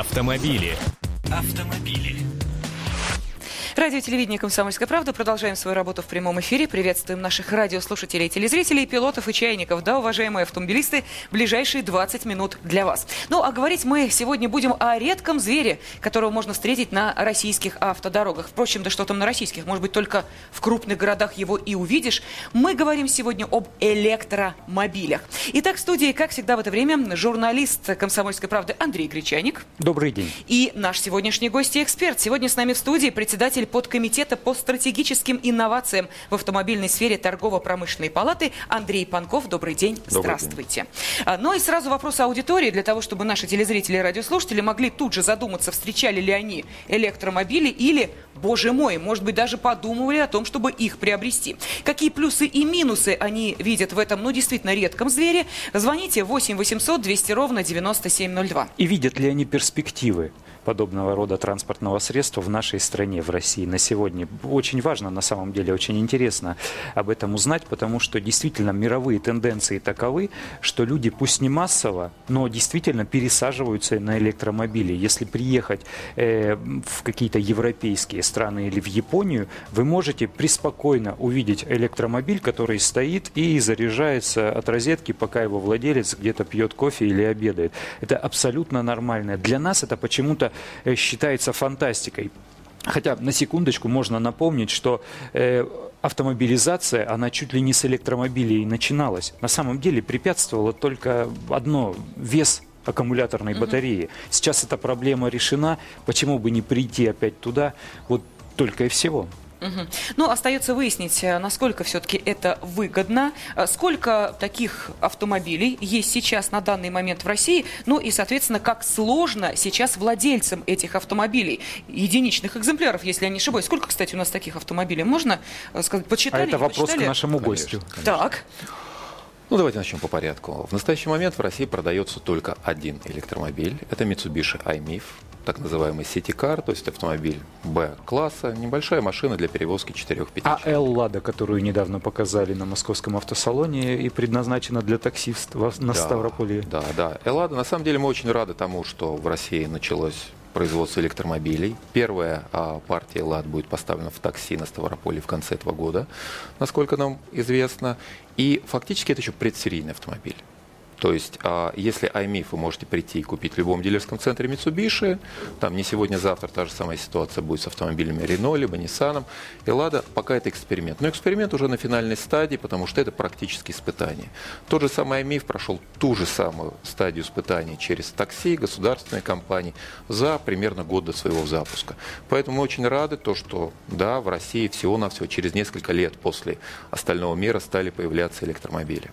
Автомобили. Автомобили. Радио телевидение «Комсомольская правда». Продолжаем свою работу в прямом эфире. Приветствуем наших радиослушателей, телезрителей, пилотов и чайников. Да, уважаемые автомобилисты, ближайшие 20 минут для вас. Ну, а говорить мы сегодня будем о редком звере, которого можно встретить на российских автодорогах. Впрочем, да что там на российских, может быть, только в крупных городах его и увидишь. Мы говорим сегодня об электромобилях. Итак, в студии, как всегда в это время, журналист «Комсомольской правды» Андрей Гречаник. Добрый день. И наш сегодняшний гость и эксперт. Сегодня с нами в студии председатель председатель подкомитета по стратегическим инновациям в автомобильной сфере торгово-промышленной палаты Андрей Панков. Добрый день. Добрый Здравствуйте. День. Ну и сразу вопрос аудитории, для того, чтобы наши телезрители и радиослушатели могли тут же задуматься, встречали ли они электромобили или, боже мой, может быть, даже подумывали о том, чтобы их приобрести. Какие плюсы и минусы они видят в этом, ну, действительно, редком звере? Звоните 8 800 200 ровно 9702. И видят ли они перспективы? подобного рода транспортного средства в нашей стране, в России на сегодня. Очень важно, на самом деле, очень интересно об этом узнать, потому что действительно мировые тенденции таковы, что люди пусть не массово, но действительно пересаживаются на электромобили. Если приехать э, в какие-то европейские страны или в Японию, вы можете преспокойно увидеть электромобиль, который стоит и заряжается от розетки, пока его владелец где-то пьет кофе или обедает. Это абсолютно нормально. Для нас это почему-то Э, считается фантастикой. Хотя, на секундочку, можно напомнить, что э, автомобилизация, она чуть ли не с электромобилей начиналась. На самом деле препятствовало только одно – вес аккумуляторной батареи. Сейчас эта проблема решена. Почему бы не прийти опять туда? Вот только и всего. Угу. Ну, остается выяснить, э, насколько все-таки это выгодно, э, сколько таких автомобилей есть сейчас на данный момент в России, ну и, соответственно, как сложно сейчас владельцам этих автомобилей, единичных экземпляров, если я не ошибаюсь. Сколько, кстати, у нас таких автомобилей? Можно э, сказать, почитали? А это вопрос почитали? к нашему гостю. Конечно, конечно. Так. Ну, давайте начнем по порядку. В настоящий момент в России продается только один электромобиль. Это Mitsubishi iMIF так называемый City-Car, то есть автомобиль Б-класса, небольшая машина для перевозки 4-5 А L-Lada, которую недавно показали на московском автосалоне и предназначена для таксистов на да, Ставрополе. Да, да. L-Lada, на самом деле мы очень рады тому, что в России началось производство электромобилей. Первая а, партия ЛАД будет поставлена в такси на Ставрополе в конце этого года, насколько нам известно. И фактически это еще предсерийный автомобиль. То есть, а, если iMIF вы можете прийти и купить в любом дилерском центре Mitsubishi, там не сегодня, завтра та же самая ситуация будет с автомобилями Renault, либо Nissan, и Lada, пока это эксперимент. Но эксперимент уже на финальной стадии, потому что это практически испытание. Тот же самый iMIF прошел ту же самую стадию испытаний через такси, государственные компании за примерно год до своего запуска. Поэтому мы очень рады, то, что да, в России всего-навсего через несколько лет после остального мира стали появляться электромобили.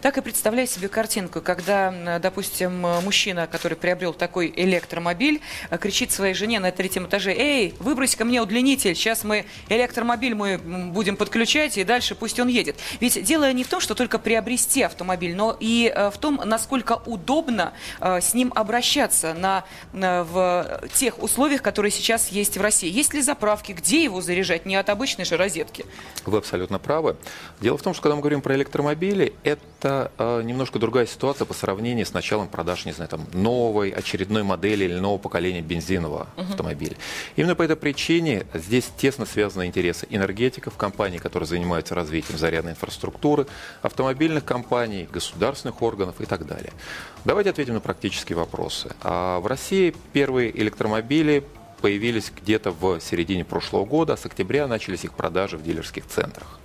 Так и представляю себе картинку, когда, допустим, мужчина, который приобрел такой электромобиль, э, кричит своей жене на третьем этаже, «Эй, выбрось ко мне удлинитель, сейчас мы электромобиль мы будем подключать, и дальше пусть он едет». Ведь дело не в том, что только приобрести автомобиль, но и э, в том, насколько удобно э, с ним обращаться на, в тех условиях, которые сейчас есть в России. Есть ли заправки, где его заряжать, не от обычной же розетки? Вы абсолютно правы. Дело в том, что когда мы говорим про электромобили, это э, немножко другая ситуация по сравнению с началом продаж, не знаю, там, новой очередной модели или нового поколения бензинового uh-huh. автомобиля. Именно по этой причине здесь тесно связаны интересы энергетиков, компаний, которые занимаются развитием зарядной инфраструктуры, автомобильных компаний, государственных органов и так далее. Давайте ответим на практические вопросы. А в России первые электромобили появились где-то в середине прошлого года, а с октября начались их продажи в дилерских центрах.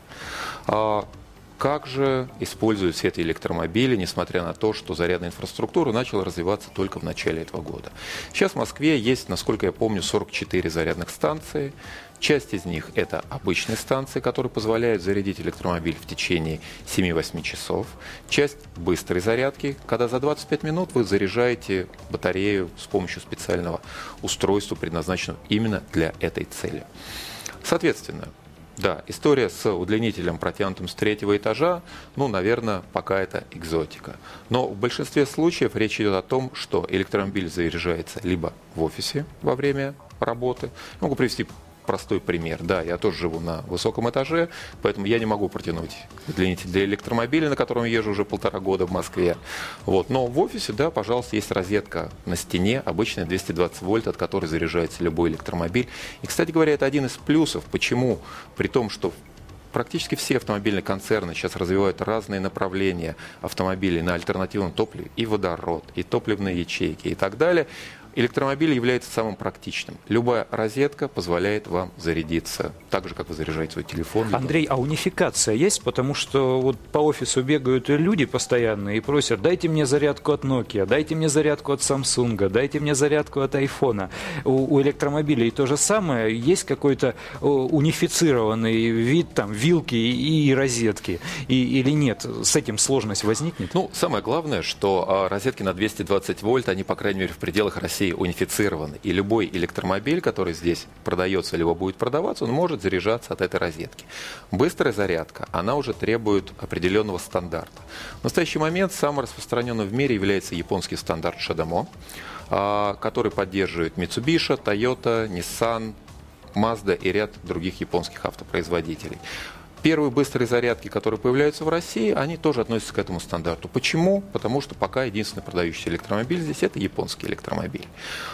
Как же используют все эти электромобили, несмотря на то, что зарядная инфраструктура начала развиваться только в начале этого года? Сейчас в Москве есть, насколько я помню, 44 зарядных станции. Часть из них это обычные станции, которые позволяют зарядить электромобиль в течение 7-8 часов. Часть быстрой зарядки, когда за 25 минут вы заряжаете батарею с помощью специального устройства, предназначенного именно для этой цели. Соответственно, да, история с удлинителем, протянутым с третьего этажа, ну, наверное, пока это экзотика. Но в большинстве случаев речь идет о том, что электромобиль заряжается либо в офисе во время работы. Могу привести простой пример. Да, я тоже живу на высоком этаже, поэтому я не могу протянуть удлинитель для электромобиля, на котором я езжу уже полтора года в Москве. Вот. Но в офисе, да, пожалуйста, есть розетка на стене, обычная 220 вольт, от которой заряжается любой электромобиль. И, кстати говоря, это один из плюсов, почему, при том, что практически все автомобильные концерны сейчас развивают разные направления автомобилей на альтернативном топливе, и водород, и топливные ячейки, и так далее. Электромобиль является самым практичным. Любая розетка позволяет вам зарядиться так же, как вы заряжаете свой телефон. Андрей, а унификация есть? Потому что вот по офису бегают люди постоянно и просят, дайте мне зарядку от Nokia, дайте мне зарядку от Samsung, дайте мне зарядку от iPhone. У, у электромобилей то же самое. Есть какой-то унифицированный вид там вилки и, и розетки? И, или нет? С этим сложность возникнет? Ну, самое главное, что а, розетки на 220 вольт, они, по крайней мере, в пределах России России унифицированы, и любой электромобиль, который здесь продается либо будет продаваться, он может заряжаться от этой розетки. Быстрая зарядка, она уже требует определенного стандарта. В настоящий момент самым распространенным в мире является японский стандарт Shadamo, а, который поддерживает Mitsubishi, Toyota, Nissan, Mazda и ряд других японских автопроизводителей. Первые быстрые зарядки, которые появляются в России, они тоже относятся к этому стандарту. Почему? Потому что пока единственный продающий электромобиль здесь это японский электромобиль.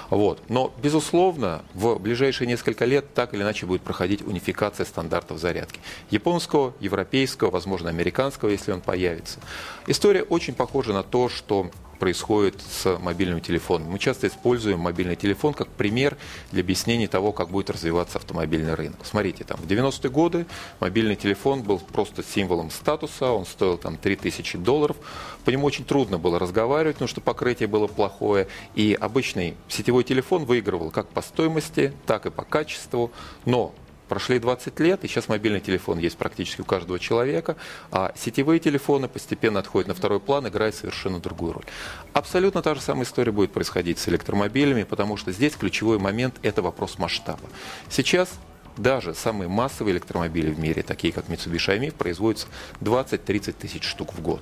Вот. Но, безусловно, в ближайшие несколько лет так или иначе будет проходить унификация стандартов зарядки. Японского, европейского, возможно, американского, если он появится. История очень похожа на то, что происходит с мобильным телефоном. Мы часто используем мобильный телефон как пример для объяснения того, как будет развиваться автомобильный рынок. Смотрите, там в 90-е годы мобильный телефон был просто символом статуса, он стоил там 3000 долларов. По нему очень трудно было разговаривать, потому что покрытие было плохое. И обычный сетевой телефон выигрывал как по стоимости, так и по качеству. Но Прошли 20 лет, и сейчас мобильный телефон есть практически у каждого человека, а сетевые телефоны постепенно отходят на второй план, играют совершенно другую роль. Абсолютно та же самая история будет происходить с электромобилями, потому что здесь ключевой момент – это вопрос масштаба. Сейчас даже самые массовые электромобили в мире, такие как Mitsubishi IMIF, производятся 20-30 тысяч штук в год.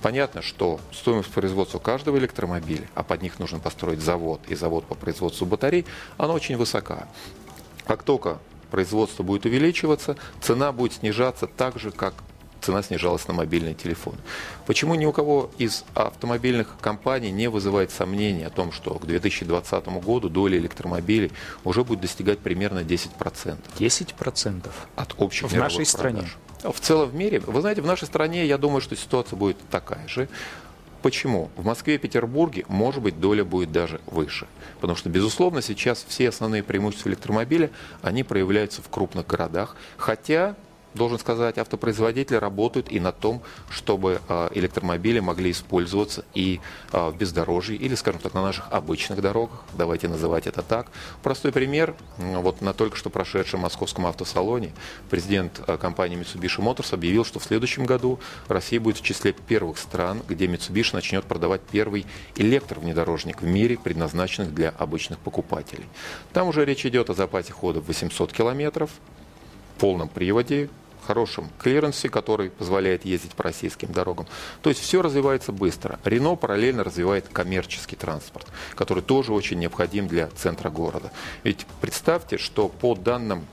Понятно, что стоимость производства каждого электромобиля, а под них нужно построить завод и завод по производству батарей, она очень высока. Как только производство будет увеличиваться, цена будет снижаться так же, как цена снижалась на мобильный телефон. Почему ни у кого из автомобильных компаний не вызывает сомнений о том, что к 2020 году доля электромобилей уже будет достигать примерно 10%? 10%? От общих В нашей продаж. стране? В целом в мире. Вы знаете, в нашей стране, я думаю, что ситуация будет такая же. Почему? В Москве и Петербурге, может быть, доля будет даже выше. Потому что, безусловно, сейчас все основные преимущества электромобиля, они проявляются в крупных городах. Хотя должен сказать, автопроизводители работают и на том, чтобы а, электромобили могли использоваться и а, в бездорожье, или, скажем так, на наших обычных дорогах, давайте называть это так. Простой пример, вот на только что прошедшем московском автосалоне президент а, компании Mitsubishi Motors объявил, что в следующем году Россия будет в числе первых стран, где Mitsubishi начнет продавать первый электровнедорожник в мире, предназначенный для обычных покупателей. Там уже речь идет о запасе хода в 800 километров, полном приводе, хорошем клиренсе, который позволяет ездить по российским дорогам. То есть все развивается быстро. Рено параллельно развивает коммерческий транспорт, который тоже очень необходим для центра города. Ведь представьте, что по данным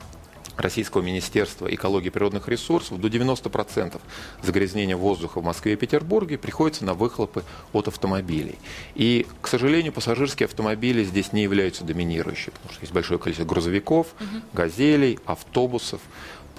Российского Министерства экологии и природных ресурсов до 90% загрязнения воздуха в Москве и Петербурге приходится на выхлопы от автомобилей. И, к сожалению, пассажирские автомобили здесь не являются доминирующими, потому что есть большое количество грузовиков, газелей, автобусов.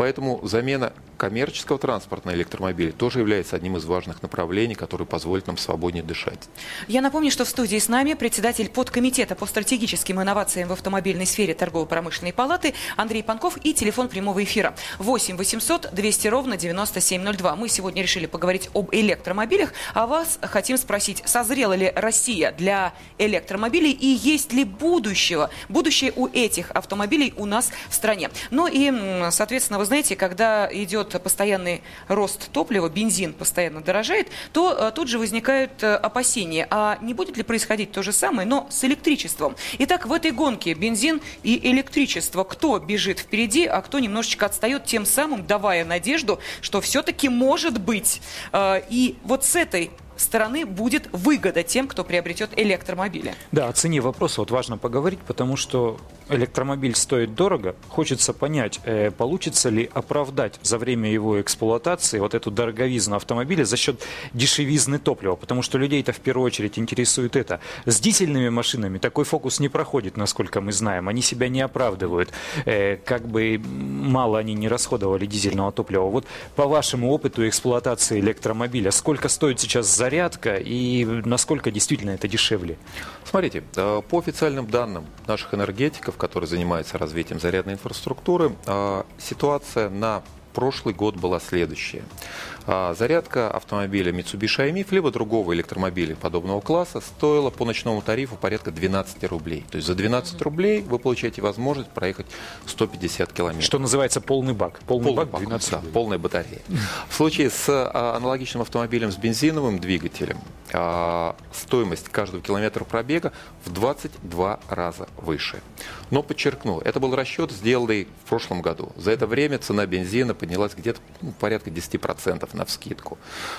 Поэтому замена коммерческого транспорта на электромобили тоже является одним из важных направлений, который позволит нам свободнее дышать. Я напомню, что в студии с нами председатель подкомитета по стратегическим инновациям в автомобильной сфере торгово-промышленной палаты Андрей Панков и телефон прямого эфира 8 800 200 ровно 9702. Мы сегодня решили поговорить об электромобилях, а вас хотим спросить, созрела ли Россия для электромобилей и есть ли будущего, будущее у этих автомобилей у нас в стране. Ну и, соответственно, вы знаете, когда идет постоянный рост топлива, бензин постоянно дорожает, то э, тут же возникают э, опасения, а не будет ли происходить то же самое, но с электричеством. Итак, в этой гонке бензин и электричество, кто бежит впереди, а кто немножечко отстает, тем самым давая надежду, что все-таки может быть. Э, и вот с этой стороны будет выгода тем, кто приобретет электромобили? Да, о цене вопроса вот важно поговорить, потому что электромобиль стоит дорого. Хочется понять, э, получится ли оправдать за время его эксплуатации вот эту дороговизну автомобиля за счет дешевизны топлива, потому что людей-то в первую очередь интересует это. С дизельными машинами такой фокус не проходит, насколько мы знаем. Они себя не оправдывают. Э, как бы мало они не расходовали дизельного топлива. Вот по вашему опыту эксплуатации электромобиля, сколько стоит сейчас зарядка и насколько действительно это дешевле? Смотрите, э, по официальным данным наших энергетиков, которые занимаются развитием зарядной инфраструктуры, э, ситуация на прошлый год была следующая. А, зарядка автомобиля Mitsubishi IMIF, либо другого электромобиля подобного класса стоила по ночному тарифу порядка 12 рублей. То есть за 12 рублей вы получаете возможность проехать 150 километров. Что называется полный бак. Полный, полный бак, 12 да, полная батарея. В случае с а, аналогичным автомобилем с бензиновым двигателем а, стоимость каждого километра пробега в 22 раза выше. Но подчеркну, это был расчет, сделанный в прошлом году. За это время цена бензина поднялась где-то ну, порядка 10% на вскидку.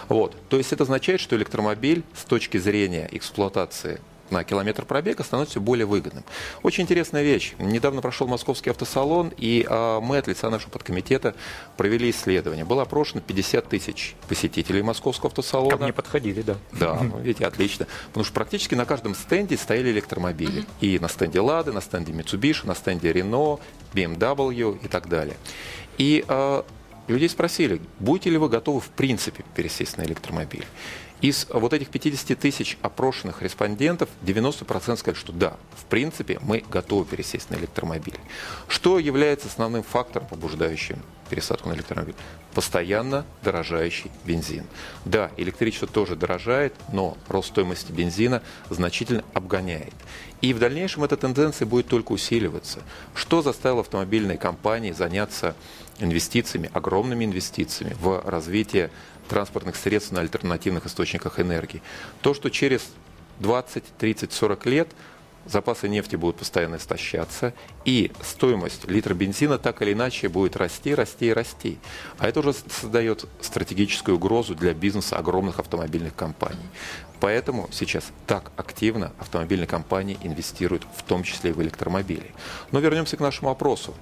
Вот. То есть это означает, что электромобиль с точки зрения эксплуатации на километр пробега становится все более выгодным. Очень интересная вещь. Недавно прошел московский автосалон, и а, мы от лица нашего подкомитета провели исследование. Было опрошено 50 тысяч посетителей московского автосалона. Ко мне подходили, да. Да, ну, видите, отлично. Потому что практически на каждом стенде стояли электромобили. И на стенде Лады, на стенде Mitsubishi, на стенде Renault, BMW и так далее. И а, людей спросили, будете ли вы готовы в принципе пересесть на электромобиль. Из вот этих 50 тысяч опрошенных респондентов 90% сказали, что да, в принципе мы готовы пересесть на электромобиль. Что является основным фактором, побуждающим пересадку на электромобиль? Постоянно дорожающий бензин. Да, электричество тоже дорожает, но рост стоимости бензина значительно обгоняет. И в дальнейшем эта тенденция будет только усиливаться. Что заставило автомобильные компании заняться инвестициями, огромными инвестициями в развитие транспортных средств на альтернативных источниках энергии. То, что через 20, 30, 40 лет запасы нефти будут постоянно истощаться, и стоимость литра бензина так или иначе будет расти, расти и расти. А это уже создает стратегическую угрозу для бизнеса огромных автомобильных компаний. Поэтому сейчас так активно автомобильные компании инвестируют, в том числе и в электромобили. Но вернемся к нашему вопросу.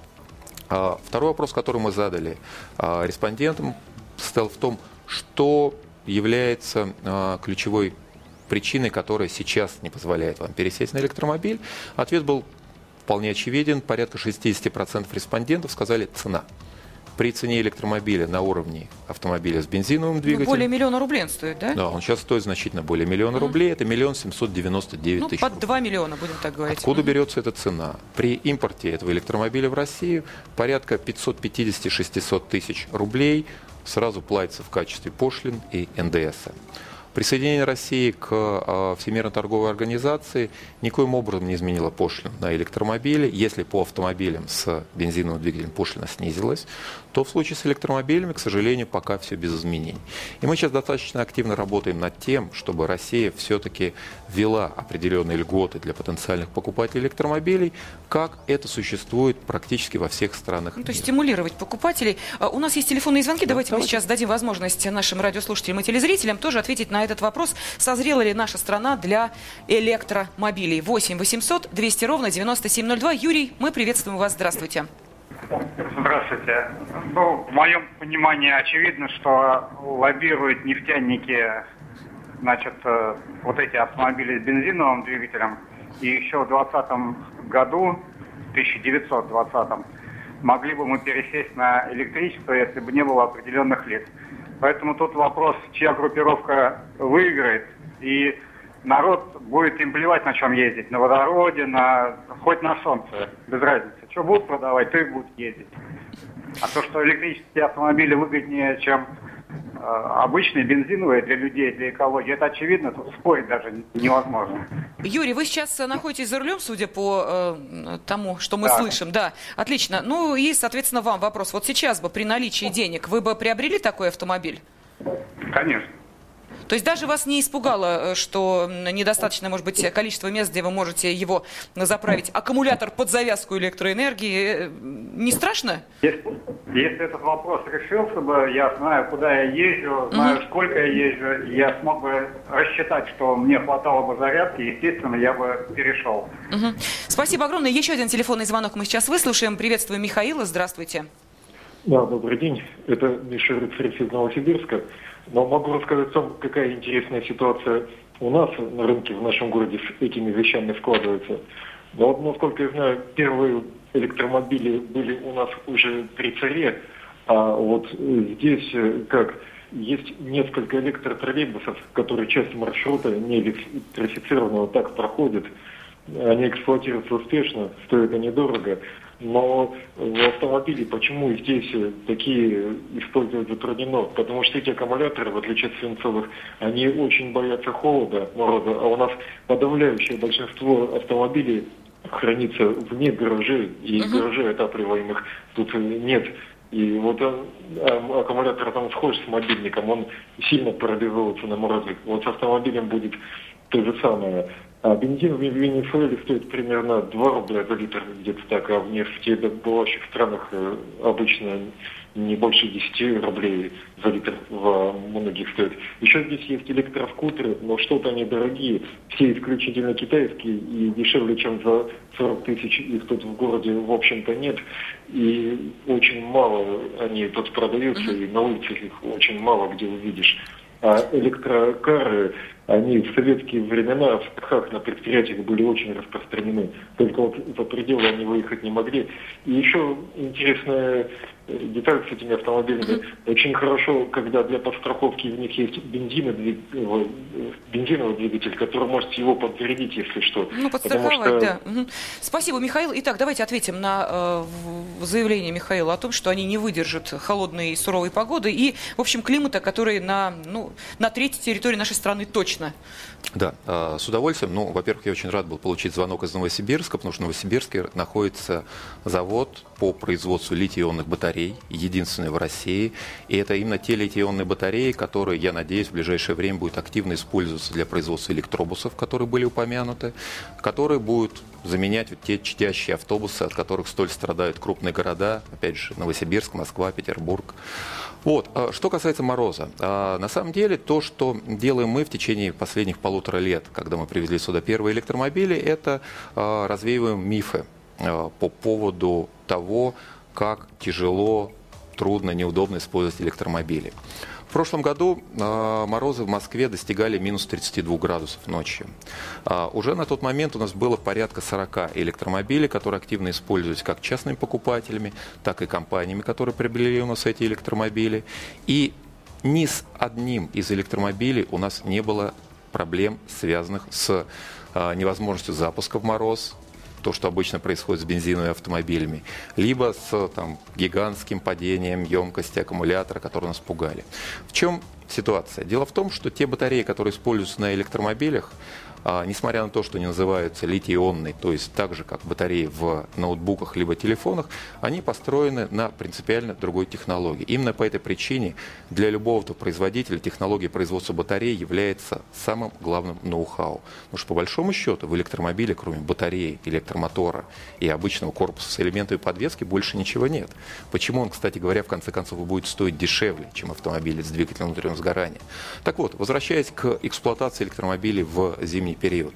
А, второй вопрос, который мы задали а, респондентам, состоял в том, что является а, ключевой причиной, которая сейчас не позволяет вам пересесть на электромобиль. Ответ был вполне очевиден. Порядка 60% респондентов сказали «цена» при цене электромобиля на уровне автомобиля с бензиновым ну, двигателем. Ну, более миллиона рублей он стоит, да? Да, он сейчас стоит значительно более миллиона mm. рублей. Это миллион семьсот девяносто девять ну, тысяч. под 2 миллиона, будем так говорить. Откуда mm. берется эта цена? При импорте этого электромобиля в Россию порядка 550-600 тысяч рублей сразу платится в качестве пошлин и НДС. Присоединение России к а, Всемирной торговой организации никоим образом не изменило пошлину на электромобили. Если по автомобилям с бензиновым двигателем пошлина снизилась, то в случае с электромобилями, к сожалению, пока все без изменений. И мы сейчас достаточно активно работаем над тем, чтобы Россия все-таки ввела определенные льготы для потенциальных покупателей электромобилей, как это существует практически во всех странах. Ну, то есть стимулировать покупателей. А, у нас есть телефонные звонки. Да, давайте, давайте мы сейчас дадим возможность нашим радиослушателям и телезрителям тоже ответить на этот вопрос. Созрела ли наша страна для электромобилей? 8 800 200 ровно 9702. Юрий, мы приветствуем вас. Здравствуйте. Здравствуйте. Ну, в моем понимании очевидно, что лоббируют нефтяники, значит, э, вот эти автомобили с бензиновым двигателем. И еще в 2020 году, 1920 могли бы мы пересесть на электричество, если бы не было определенных лиц. Поэтому тут вопрос, чья группировка выиграет, и народ будет им плевать, на чем ездить, на водороде, на хоть на солнце, без разницы. Что будут продавать, то и будут ездить. А то, что электрические автомобили выгоднее, чем э, обычные бензиновые для людей, для экологии, это очевидно, тут спорить даже невозможно. Юрий, вы сейчас находитесь за рулем, судя по э, тому, что мы да. слышим. Да, отлично. Ну и, соответственно, вам вопрос. Вот сейчас бы при наличии денег вы бы приобрели такой автомобиль? Конечно. То есть даже вас не испугало, э, что недостаточно, может быть, количество мест, где вы можете его заправить, аккумулятор под завязку электроэнергии, э, не страшно? Если, если этот вопрос решился бы, я знаю, куда я езжу, знаю, угу. сколько я езжу, я смог бы рассчитать, что мне хватало бы зарядки, естественно, я бы перешел. Угу. Спасибо огромное. Еще один телефонный звонок мы сейчас выслушаем. Приветствую Михаила. Здравствуйте. Да, добрый день. Это Миша Рыцарев из Новосибирска. Но могу рассказать о том, какая интересная ситуация у нас на рынке в нашем городе с этими вещами складывается. Но вот, насколько я знаю, первые электромобили были у нас уже при царе, а вот здесь как есть несколько электротроллейбусов, которые часть маршрута не электрифицированного так проходят. Они эксплуатируются успешно, стоят они дорого. Но в автомобиле почему здесь такие использовать затруднено? Потому что эти аккумуляторы, в отличие от свинцовых, они очень боятся холода, мороза, а у нас подавляющее большинство автомобилей хранится вне гаражей, и uh-huh. гаражей отапливаемых тут нет. И вот он, аккумулятор там схож с мобильником, он сильно пробивается на морозе. Вот с автомобилем будет то же самое. А бензин в Венесуэле стоит примерно 2 рубля за литр, где-то так, а в нефтедобывающих странах э, обычно не больше 10 рублей за литр в многих стоит. Еще здесь есть электроскутеры, но что-то они дорогие, все исключительно китайские и дешевле, чем за 40 тысяч их тут в городе, в общем-то, нет. И очень мало они тут продаются, и на улице их очень мало где увидишь. А электрокары, они в советские времена в цехах на предприятиях были очень распространены. Только вот за пределы они выехать не могли. И еще интересная деталь с этими автомобилями. Очень хорошо, когда для подстраховки в них есть бензиновый, бензиновый двигатель, который может его подзарядить, если что. Ну, подстраховать, что... да. Угу. Спасибо, Михаил. Итак, давайте ответим на э, заявление Михаила о том, что они не выдержат холодной и суровой погоды и, в общем, климата, который на, ну, на третьей территории нашей страны точно. Да, э, с удовольствием. Ну, во-первых, я очень рад был получить звонок из Новосибирска, потому что в Новосибирске находится завод по производству литий-ионных батарей, единственный в России. И это именно те литий-ионные батареи, которые, я надеюсь, в ближайшее время будут активно использоваться для производства электробусов, которые были упомянуты, которые будут заменять вот те чадящие автобусы, от которых столь страдают крупные города, опять же, Новосибирск, Москва, Петербург. Вот. А что касается мороза. А, на самом деле, то, что делаем мы в течение последних полутора лет, когда мы привезли сюда первые электромобили, это а, развеиваем мифы по поводу того, как тяжело, трудно, неудобно использовать электромобили. В прошлом году э, морозы в Москве достигали минус 32 градусов ночью. Э, уже на тот момент у нас было порядка 40 электромобилей, которые активно используются как частными покупателями, так и компаниями, которые приобрели у нас эти электромобили. И ни с одним из электромобилей у нас не было проблем, связанных с э, невозможностью запуска в мороз, то, что обычно происходит с бензиновыми автомобилями, либо с там, гигантским падением емкости аккумулятора, которые нас пугали. В чем ситуация? Дело в том, что те батареи, которые используются на электромобилях, несмотря на то, что они называются литий-ионные, то есть так же, как батареи в ноутбуках либо телефонах, они построены на принципиально другой технологии. Именно по этой причине для любого производителя технология производства батареи является самым главным ноу-хау. Потому что по большому счету в электромобиле, кроме батареи, электромотора и обычного корпуса с элементами подвески, больше ничего нет. Почему он, кстати говоря, в конце концов будет стоить дешевле, чем автомобили с двигателем внутреннего сгорания? Так вот, возвращаясь к эксплуатации электромобилей в зимней зимний период.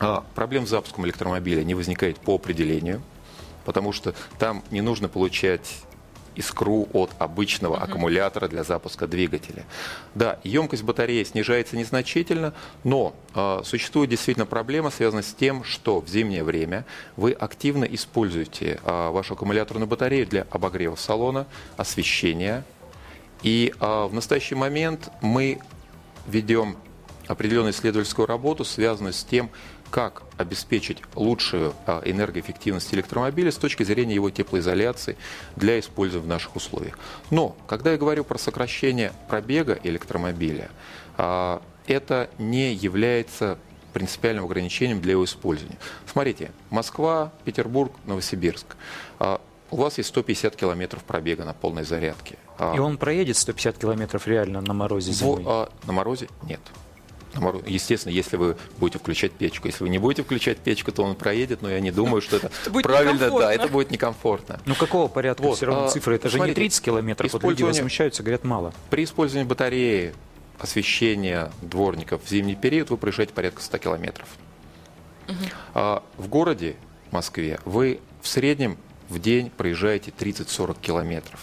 А проблем с запуском электромобиля не возникает по определению, потому что там не нужно получать искру от обычного uh-huh. аккумулятора для запуска двигателя. Да, емкость батареи снижается незначительно, но э, существует действительно проблема, связанная с тем, что в зимнее время вы активно используете э, вашу аккумуляторную батарею для обогрева салона, освещения. И э, в настоящий момент мы ведем определенную исследовательскую работу, связанную с тем, как обеспечить лучшую а, энергоэффективность электромобиля с точки зрения его теплоизоляции для использования в наших условиях. Но, когда я говорю про сокращение пробега электромобиля, а, это не является принципиальным ограничением для его использования. Смотрите, Москва, Петербург, Новосибирск. А, у вас есть 150 километров пробега на полной зарядке. И он проедет 150 километров реально на морозе зимой? а на морозе нет. Естественно, если вы будете включать печку. Если вы не будете включать печку, то он проедет, но я не думаю, что это правильно. Да, это будет некомфортно. Ну какого порядка Вот, все равно а, цифры? Это же не смотрите, 30 километров. Вот люди возмущаются, говорят, мало. При использовании батареи освещения дворников в зимний период вы проезжаете порядка 100 километров. А в городе Москве вы в среднем в день проезжаете 30-40 километров.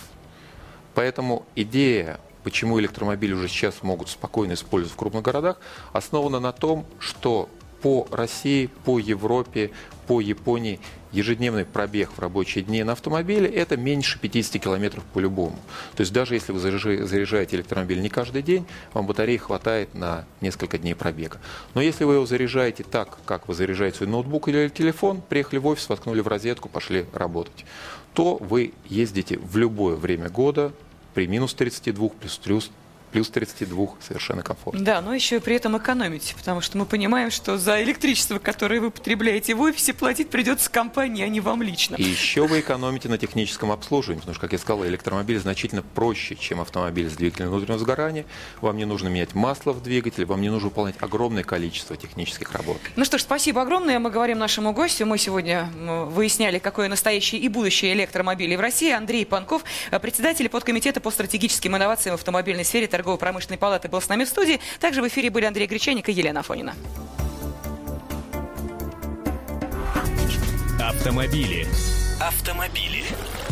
Поэтому идея, почему электромобили уже сейчас могут спокойно использовать в крупных городах, основана на том, что по России, по Европе, по Японии ежедневный пробег в рабочие дни на автомобиле – это меньше 50 километров по-любому. То есть даже если вы заряжаете электромобиль не каждый день, вам батареи хватает на несколько дней пробега. Но если вы его заряжаете так, как вы заряжаете свой ноутбук или телефон, приехали в офис, воткнули в розетку, пошли работать, то вы ездите в любое время года при минус 32, плюс, плюс, плюс 32 совершенно комфортно. Да, но еще и при этом экономите, потому что мы понимаем, что за электричество, которое вы потребляете в офисе, платить придется компании, а не вам лично. И еще вы экономите на техническом обслуживании, потому что, как я сказал, электромобиль значительно проще, чем автомобиль с двигателем внутреннего сгорания. Вам не нужно менять масло в двигателе, вам не нужно выполнять огромное количество технических работ. Ну что ж, спасибо огромное. Мы говорим нашему гостю. Мы сегодня выясняли, какое настоящее и будущее электромобилей в России. Андрей Панков, э, председатель подкомитета по стратегическим инновациям в автомобильной сфере торгово-промышленной палаты, был с нами в студии. Также в эфире были Андрей Гречаник и Елена Афонина. Автомобили. Автомобили.